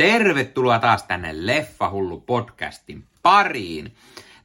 Tervetuloa taas tänne Leffahullu podcastin pariin.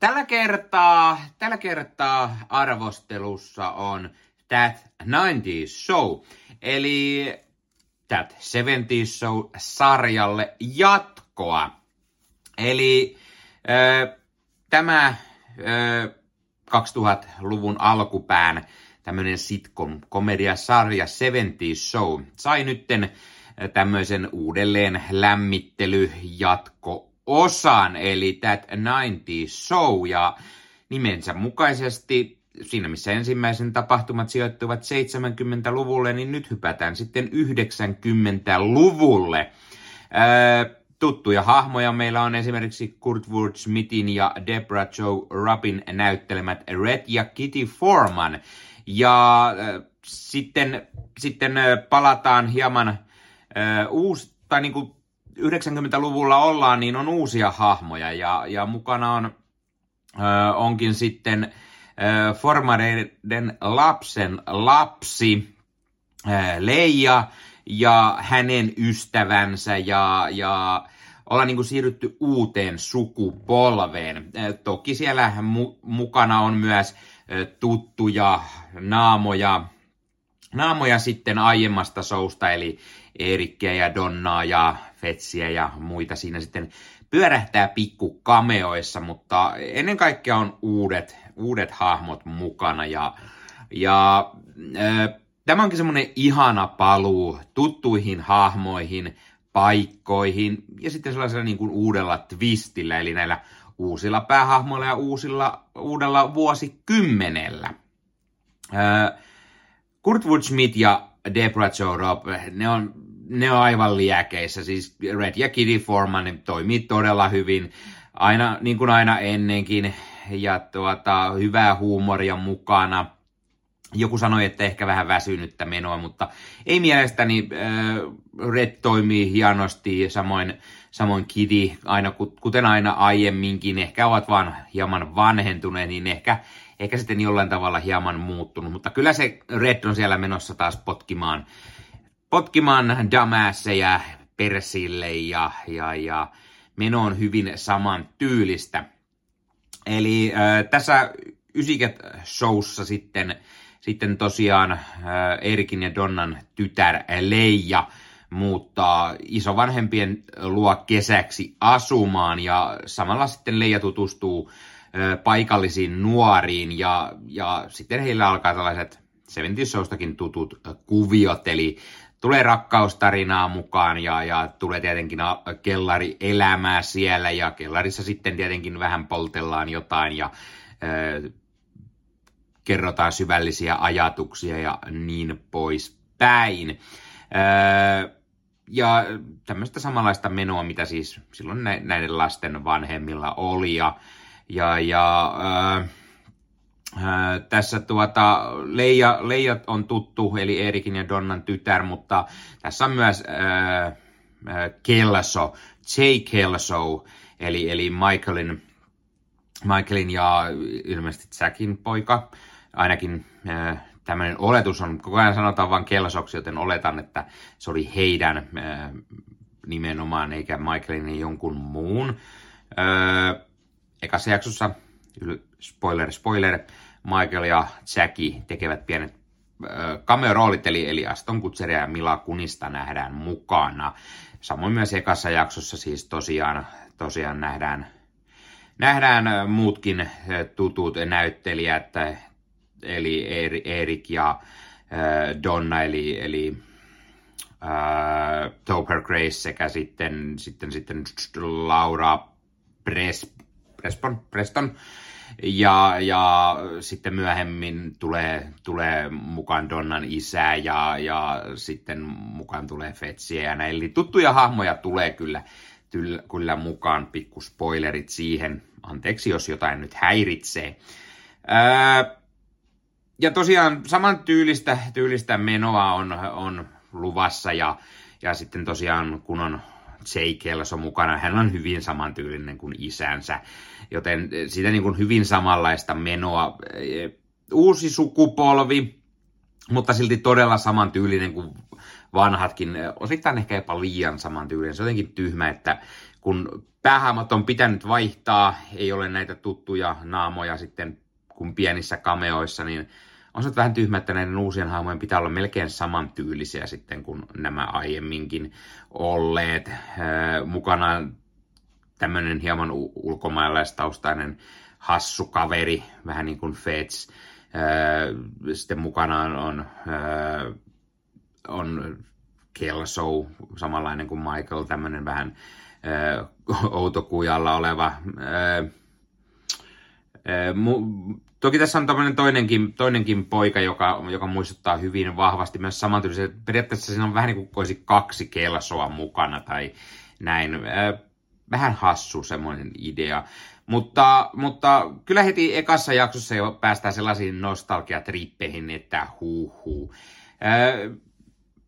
Tällä kertaa, tällä kertaa arvostelussa on That 90s Show, eli That 70s Show-sarjalle jatkoa. Eli äh, tämä äh, 2000-luvun alkupään tämmöinen sitcom komediasarja 70s Show sai nytten tämmöisen uudelleen lämmittelyjatko-osan, eli That 90 Show, ja nimensä mukaisesti siinä missä ensimmäisen tapahtumat sijoittuvat 70-luvulle, niin nyt hypätään sitten 90-luvulle. Öö, tuttuja hahmoja meillä on esimerkiksi Kurt Wood Smithin ja Deborah Joe Robin näyttelemät Red ja Kitty Foreman. Ja sitten, sitten palataan hieman uusi, tai niin kuin 90-luvulla ollaan, niin on uusia hahmoja ja, ja mukana on, onkin sitten formareiden lapsen lapsi Leija ja hänen ystävänsä ja, ja ollaan niin kuin siirrytty uuteen sukupolveen. Toki siellä mu- mukana on myös tuttuja naamoja, naamoja sitten aiemmasta sousta, eli Erikkiä ja Donnaa ja Fetsiä ja muita siinä sitten pyörähtää pikku kameoissa, mutta ennen kaikkea on uudet, uudet hahmot mukana ja, ja äh, tämä onkin semmoinen ihana paluu tuttuihin hahmoihin, paikkoihin ja sitten sellaisella niin kuin uudella twistillä, eli näillä uusilla päähahmoilla ja uusilla, uudella vuosikymmenellä. Äh, Kurt Woodsmith ja Robb, ne on, ne on aivan liäkeissä. Siis Red ja Kitty Foreman toimii todella hyvin, aina, niin kuin aina ennenkin, ja tuota, hyvää huumoria mukana. Joku sanoi, että ehkä vähän väsynyttä menoa, mutta ei mielestäni äh, Red toimii hienosti, samoin, samoin Kitty, aina, kuten aina aiemminkin, ehkä ovat vaan hieman vanhentuneet, niin ehkä ehkä sitten jollain tavalla hieman muuttunut, mutta kyllä se Red on siellä menossa taas potkimaan, potkimaan damasseja persille ja, ja, ja meno on hyvin saman tyylistä. Eli äh, tässä Ysiket showssa sitten, sitten tosiaan äh, Erikin ja Donnan tytär Leija muuttaa isovanhempien luo kesäksi asumaan ja samalla sitten Leija tutustuu paikallisiin nuoriin ja, ja sitten heillä alkaa tällaiset 70 tutut kuviot, eli tulee rakkaustarinaa mukaan ja, ja tulee tietenkin kellari elämää siellä ja kellarissa sitten tietenkin vähän poltellaan jotain ja ö, kerrotaan syvällisiä ajatuksia ja niin poispäin. Ö, ja tämmöistä samanlaista menoa, mitä siis silloin näiden lasten vanhemmilla oli. Ja ja, ja äh, äh, tässä tuota, Leija, Leija on tuttu, eli Erikin ja Donnan tytär, mutta tässä on myös äh, Kelso, Jay Kelso, eli, eli Michaelin, Michaelin ja ilmeisesti Jackin poika. Ainakin äh, tämmöinen oletus on, koko ajan sanotaan vain Kelsoksi, joten oletan, että se oli heidän äh, nimenomaan, eikä Michaelin jonkun muun. Ekassa jaksossa, spoiler spoiler, Michael ja Jackie tekevät pienet cameo-roolit, eli, eli Aston Kutseria ja Mila Kunista nähdään mukana. Samoin myös ekassa jaksossa siis tosiaan, tosiaan nähdään, nähdään muutkin tutut näyttelijät, eli Erik ja Donna, eli, eli uh, Topher Grace sekä sitten, sitten, sitten Laura Pres, Preston, Preston. Ja, ja sitten myöhemmin tulee, tulee mukaan Donnan isä ja, ja sitten mukaan tulee Fetsiä ja näin. Eli tuttuja hahmoja tulee kyllä, kyllä, mukaan, pikku spoilerit siihen. Anteeksi, jos jotain nyt häiritsee. Ää, ja tosiaan saman tyylistä, tyylistä menoa on, on luvassa ja, ja sitten tosiaan kun on Jay Kelso mukana. Hän on hyvin samantyylinen kuin isänsä, joten sitä niin kuin hyvin samanlaista menoa. Uusi sukupolvi, mutta silti todella samantyylinen kuin vanhatkin, osittain ehkä jopa liian saman tyylin. Se on jotenkin tyhmä, että kun päähahmot on pitänyt vaihtaa, ei ole näitä tuttuja naamoja sitten kuin pienissä kameoissa, niin on se vähän tyhmä, että näiden uusien hahmojen pitää olla melkein samantyylisiä sitten kuin nämä aiemminkin olleet. Mukana tämmöinen hieman ulkomaalaistaustainen hassu kaveri, vähän niin kuin Feds. Äh, sitten mukana on, on Kelso, samanlainen kuin Michael, tämmöinen vähän outokujalla oleva Toki tässä on toinenkin, toinenkin poika, joka, joka muistuttaa hyvin vahvasti myös samantyylisen. Periaatteessa siinä on vähän niin kuin kaksi kelsoa mukana tai näin. Vähän hassu semmoinen idea. Mutta, mutta kyllä heti ekassa jaksossa jo päästään sellaisiin nostalgiatrippeihin, että huu huu.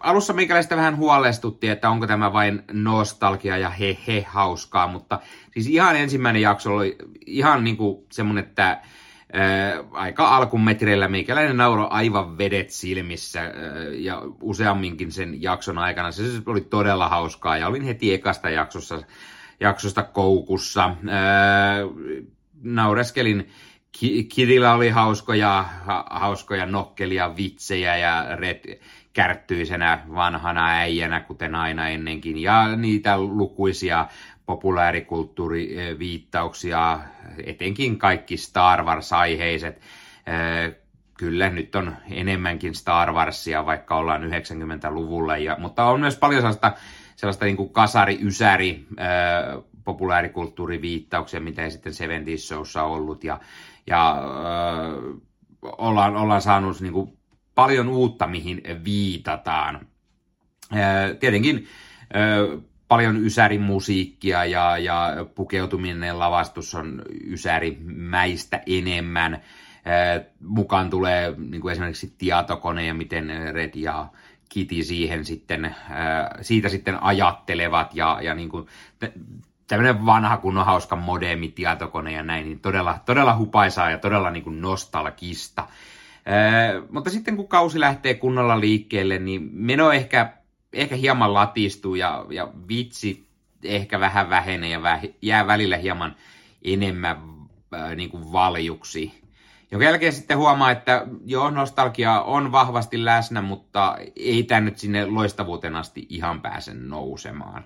Alussa meikäläistä vähän huolestutti, että onko tämä vain nostalgia ja he he hauskaa, mutta siis ihan ensimmäinen jakso oli ihan niin kuin semmoinen, että Ää, aika alkumetreillä meikäläinen nauro aivan vedet silmissä ää, ja useamminkin sen jakson aikana. Se siis oli todella hauskaa ja olin heti ekasta jaksossa, jaksosta koukussa. Ää, naureskelin Kirillä oli hauskoja, ha, hauskoja nokkelia, vitsejä ja Red kärttyisenä vanhana äijänä, kuten aina ennenkin. Ja niitä lukuisia populaarikulttuuriviittauksia, etenkin kaikki Star Wars-aiheiset. Kyllä, nyt on enemmänkin Star Warsia, vaikka ollaan 90-luvulla, ja, mutta on myös paljon sellaista, sellaista niin kuin kasari-ysäri populaarikulttuuriviittauksia, mitä ei sitten 70 Showssa ollut, ja, ja äh, ollaan, ollaan saanut niin kuin, paljon uutta, mihin viitataan. Tietenkin paljon ysärimusiikkia ja, ja pukeutuminen lavastus on ysärimäistä enemmän. Mukaan tulee niin kuin esimerkiksi tietokone ja miten Red ja Kitty siihen sitten, siitä sitten ajattelevat ja, ja niin kuin, tämmöinen vanha kunnon hauska modemi tietokone ja näin, niin todella, todella hupaisaa ja todella niin kuin nostalgista. Mutta sitten kun kausi lähtee kunnolla liikkeelle, niin meno ehkä ehkä hieman latistuu ja, ja vitsi ehkä vähän vähenee ja väh, jää välillä hieman enemmän äh, niin kuin valjuksi. Jonka jälkeen sitten huomaa, että joo, nostalgia on vahvasti läsnä, mutta ei tämä nyt sinne loistavuuteen asti ihan pääse nousemaan.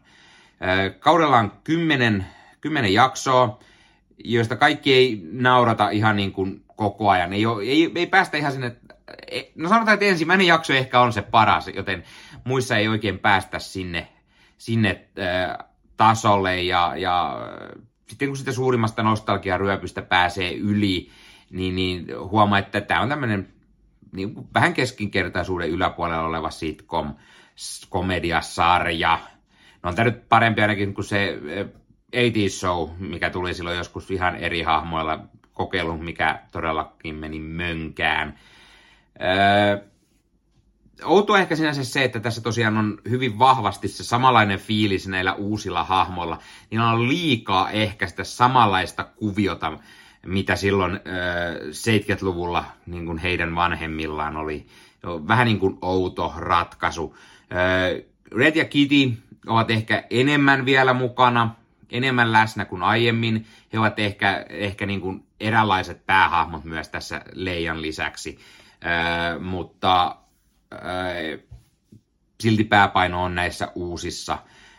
Kaudella on kymmenen, kymmenen jaksoa, joista kaikki ei naurata ihan niin kuin koko ajan. Ei, ole, ei, ei päästä ihan sinne E, no sanotaan, että ensimmäinen jakso ehkä on se paras, joten muissa ei oikein päästä sinne, sinne äh, tasolle ja, ja sitten kun sitä suurimmasta nostalgiaryöpystä pääsee yli, niin, niin huomaa, että tämä on tämmöinen niin vähän keskinkertaisuuden yläpuolella oleva sitcom, komediasarja. No on tämä nyt parempi ainakin kuin se 80 Show, mikä tuli silloin joskus ihan eri hahmoilla kokeilu, mikä todellakin meni mönkään. Öö, outoa ehkä sinänsä se, että tässä tosiaan on hyvin vahvasti se samanlainen fiilis näillä uusilla hahmoilla. Niin on liikaa ehkä sitä samanlaista kuviota, mitä silloin öö, 70-luvulla niin kuin heidän vanhemmillaan oli. Vähän niin kuin outo ratkaisu. Öö, Red ja Kitty ovat ehkä enemmän vielä mukana, enemmän läsnä kuin aiemmin. He ovat ehkä, ehkä niin kuin eräänlaiset päähahmot myös tässä Leijan lisäksi mutta silti pääpaino on näissä uusissa,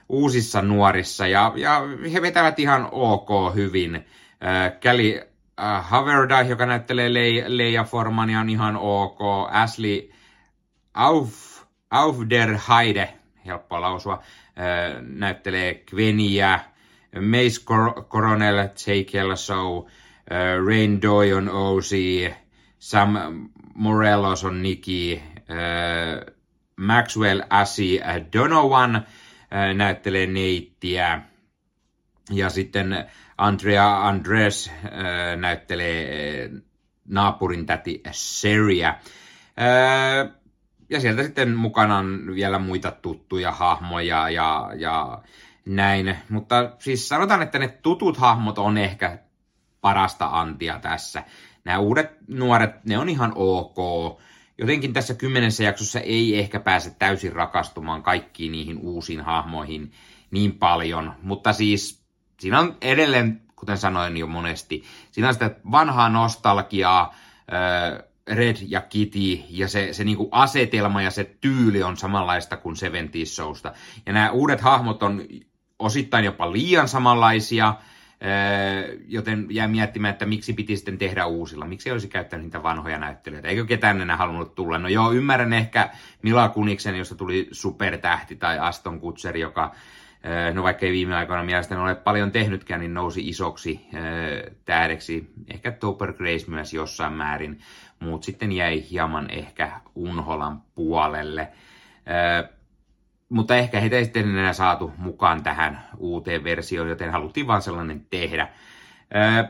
uusissa nuorissa ja, ja he vetävät ihan ok hyvin. Äh, Kelly äh, Haverda, joka näyttelee Le- Leija Formania, on ihan ok. Ashley Auf, Aufderheide, helppoa lausua, äh, näyttelee Gweniä. Mace Cor- Coronel, J. Kelso, äh, Rain Doy on OC, Sam Morelos on Nikki, äh, Maxwell Asi Donovan äh, näyttelee neittiä. Ja sitten Andrea Andres äh, näyttelee naapurin täti Seria. Ja sieltä sitten mukana on vielä muita tuttuja hahmoja ja, ja näin. Mutta siis sanotaan, että ne tutut hahmot on ehkä parasta antia tässä nämä uudet nuoret, ne on ihan ok. jotenkin tässä kymmenessä jaksossa ei ehkä pääse täysin rakastumaan kaikkiin niihin uusiin hahmoihin niin paljon, mutta siis siinä on edelleen, kuten sanoin jo monesti, siinä on sitä vanhaa nostalgiaa, Red ja Kitty, ja se, se niinku asetelma ja se tyyli on samanlaista kuin 70 Showsta. Ja nämä uudet hahmot on osittain jopa liian samanlaisia, joten jää miettimään, että miksi piti sitten tehdä uusilla. Miksi olisi käyttänyt niitä vanhoja näyttelijöitä? Eikö ketään enää halunnut tulla? No joo, ymmärrän ehkä Mila Kuniksen, josta tuli supertähti, tai Aston Kutser, joka, no vaikka ei viime aikoina mielestäni ole paljon tehnytkään, niin nousi isoksi tähdeksi. Ehkä Topper Grace myös jossain määrin. Muut sitten jäi hieman ehkä Unholan puolelle mutta ehkä heitä ei sitten enää saatu mukaan tähän uuteen versioon, joten haluttiin vaan sellainen tehdä. Öö,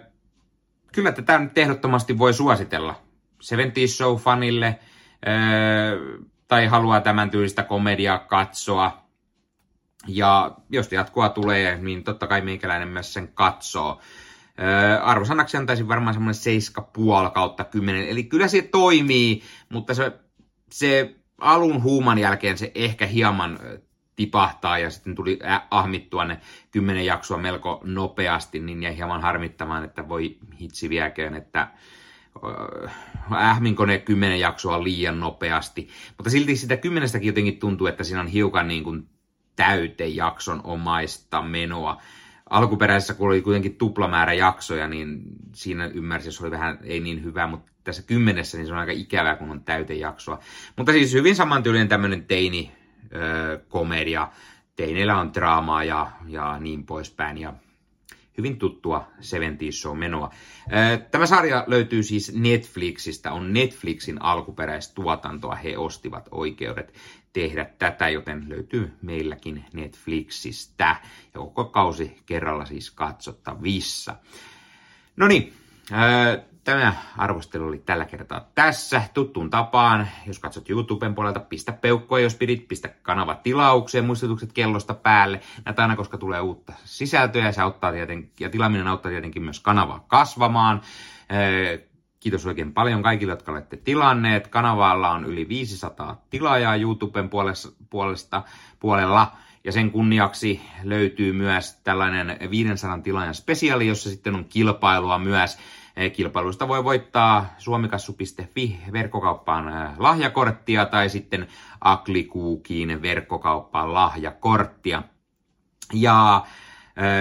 kyllä tätä nyt ehdottomasti voi suositella. 70 Show-fanille öö, tai haluaa tämän tyylistä komediaa katsoa. Ja jos jatkoa tulee, niin totta kai meikäläinen myös sen katsoo. Öö, arvosanaksi antaisin varmaan semmoinen 7,5 kautta 10. Eli kyllä se toimii, mutta se, se alun huuman jälkeen se ehkä hieman tipahtaa ja sitten tuli ahmittua ne kymmenen jaksoa melko nopeasti, niin jäi hieman harmittamaan, että voi hitsi viekään, että ähminko ne kymmenen jaksoa liian nopeasti. Mutta silti sitä kymmenestäkin jotenkin tuntuu, että siinä on hiukan niin kuin täytejakson omaista menoa. Alkuperäisessä, kun oli kuitenkin tuplamäärä jaksoja, niin siinä ymmärsi, se oli vähän ei niin hyvä, mutta tässä kymmenessä niin se on aika ikävää, kun on täytejaksoa. Mutta siis hyvin samantyylinen tämmöinen teini komedia. Teineillä on draamaa ja, ja niin poispäin. Ja hyvin tuttua 70 show menoa. Tämä sarja löytyy siis Netflixistä, on Netflixin alkuperäistuotantoa. He ostivat oikeudet tehdä tätä, joten löytyy meilläkin Netflixistä. Ja koko kausi kerralla siis katsottavissa. No niin, Tämä arvostelu oli tällä kertaa tässä. Tuttuun tapaan, jos katsot YouTuben puolelta, pistä peukkoa, jos pidit, pistä kanava tilaukseen, muistutukset kellosta päälle. Näitä aina, koska tulee uutta sisältöä ja, se auttaa tietenkin, ja tilaaminen auttaa tietenkin myös kanavaa kasvamaan. Kiitos oikein paljon kaikille, jotka olette tilanneet. Kanavalla on yli 500 tilaajaa YouTuben puolesta, puolella. Ja sen kunniaksi löytyy myös tällainen 500 tilaajan spesiaali, jossa sitten on kilpailua myös Kilpailuista voi voittaa suomikassu.fi verkkokauppaan lahjakorttia tai sitten Aklikuukiin verkkokauppaan lahjakorttia. Ja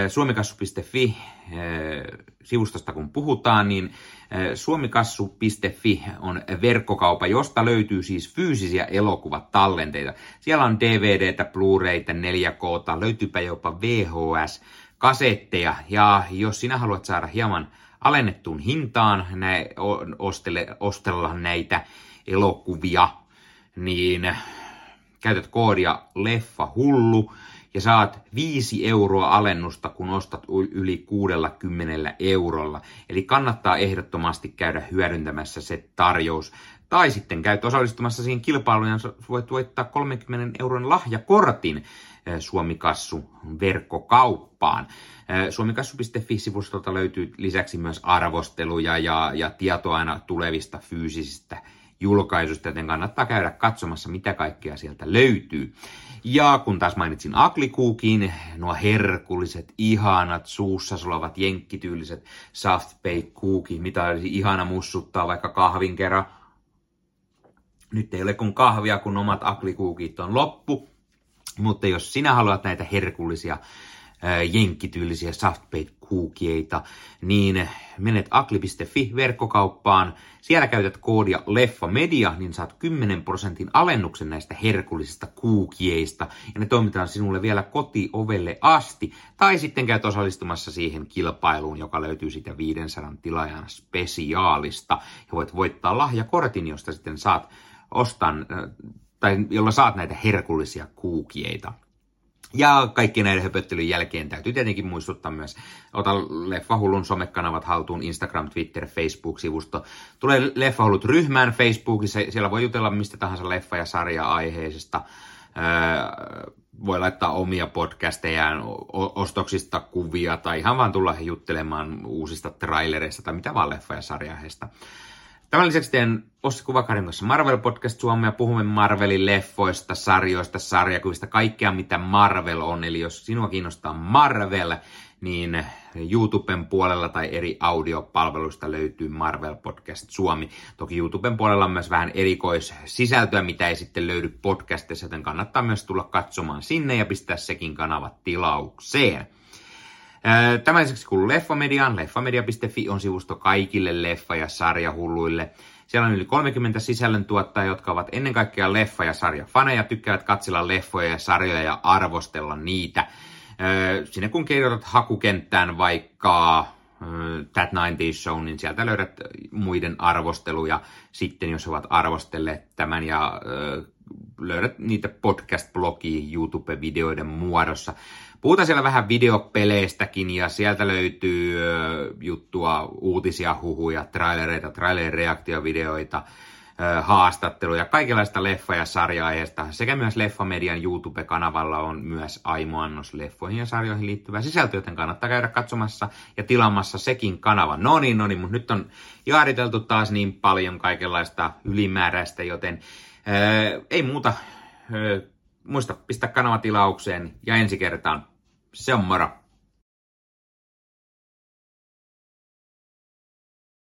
suomikassu.fi sivustosta kun puhutaan, niin suomikassu.fi on verkkokaupa, josta löytyy siis fyysisiä elokuvatallenteita. Siellä on DVDtä, Blu-rayta, 4K, löytyypä jopa VHS-kasetteja. Ja jos sinä haluat saada hieman alennettuun hintaan nä, ostele, ostella näitä elokuvia, niin käytät koodia leffa hullu ja saat 5 euroa alennusta, kun ostat yli 60 eurolla. Eli kannattaa ehdottomasti käydä hyödyntämässä se tarjous. Tai sitten käyt osallistumassa siihen kilpailuun ja voit voittaa 30 euron lahjakortin Suomikassu verkkokauppaan. Suomikassu.fi-sivustolta löytyy lisäksi myös arvosteluja ja, ja tietoa aina tulevista fyysisistä julkaisuista, joten kannattaa käydä katsomassa, mitä kaikkea sieltä löytyy. Ja kun taas mainitsin Aklikuukin, nuo herkulliset, ihanat, suussa sulavat, jenkkityyliset soft bake cookie, mitä olisi ihana mussuttaa vaikka kahvin kerran. Nyt ei ole kun kahvia, kun omat aklikuukit on loppu. Mutta jos sinä haluat näitä herkullisia jenkkityylisiä softbait kuukieita, niin menet akli.fi verkkokauppaan, siellä käytät koodia LEFFAMEDIA, niin saat 10 prosentin alennuksen näistä herkullisista kuukieista, ja ne toimitaan sinulle vielä kotiovelle asti, tai sitten käyt osallistumassa siihen kilpailuun, joka löytyy sitä 500 tilaajan spesiaalista, ja voit voittaa lahjakortin, josta sitten saat ostan, tai jolla saat näitä herkullisia kuukieita. Ja kaikki näiden höpöttelyn jälkeen täytyy tietenkin muistuttaa myös, ota Leffahullun somekanavat haltuun, Instagram, Twitter, Facebook-sivusto. Tulee Leffahullut ryhmään Facebookissa, siellä voi jutella mistä tahansa leffa- ja sarja-aiheisesta. Öö, voi laittaa omia podcastejaan, ostoksista kuvia tai ihan vaan tulla juttelemaan uusista trailereista tai mitä vaan leffa- ja sarja Tämän lisäksi teen Ossi Kuvakarin kanssa Marvel Podcast Suomea. Puhumme Marvelin leffoista, sarjoista, sarjakuvista, kaikkea mitä Marvel on. Eli jos sinua kiinnostaa Marvel, niin YouTuben puolella tai eri audiopalveluista löytyy Marvel Podcast Suomi. Toki YouTuben puolella on myös vähän erikoissisältöä, mitä ei sitten löydy podcastissa, joten kannattaa myös tulla katsomaan sinne ja pistää sekin kanava tilaukseen. Tämän lisäksi kuuluu Leffamediaan. Leffamedia.fi on sivusto kaikille leffa- ja sarjahulluille. Siellä on yli 30 sisällöntuottajaa, jotka ovat ennen kaikkea leffa- ja sarjafaneja, tykkäävät katsella leffoja ja sarjoja ja arvostella niitä. Sinne kun kirjoitat hakukenttään vaikka That 90 Show, niin sieltä löydät muiden arvosteluja sitten, jos ovat arvostelleet tämän ja löydät niitä podcast-blogia YouTube-videoiden muodossa. Puhutaan siellä vähän videopeleistäkin ja sieltä löytyy juttua, uutisia, huhuja, trailereita, trailer-reaktiovideoita, haastatteluja, kaikenlaista leffa- ja sarja-aiheesta. Sekä myös Leffamedian YouTube-kanavalla on myös aimoannos leffoihin ja sarjoihin liittyvää sisältöä, joten kannattaa käydä katsomassa ja tilaamassa sekin kanava. No niin, no niin, mutta nyt on jaariteltu taas niin paljon kaikenlaista ylimääräistä, joten ää, ei muuta. Ää, muista pistää kanava tilaukseen ja ensi kertaan. Moro.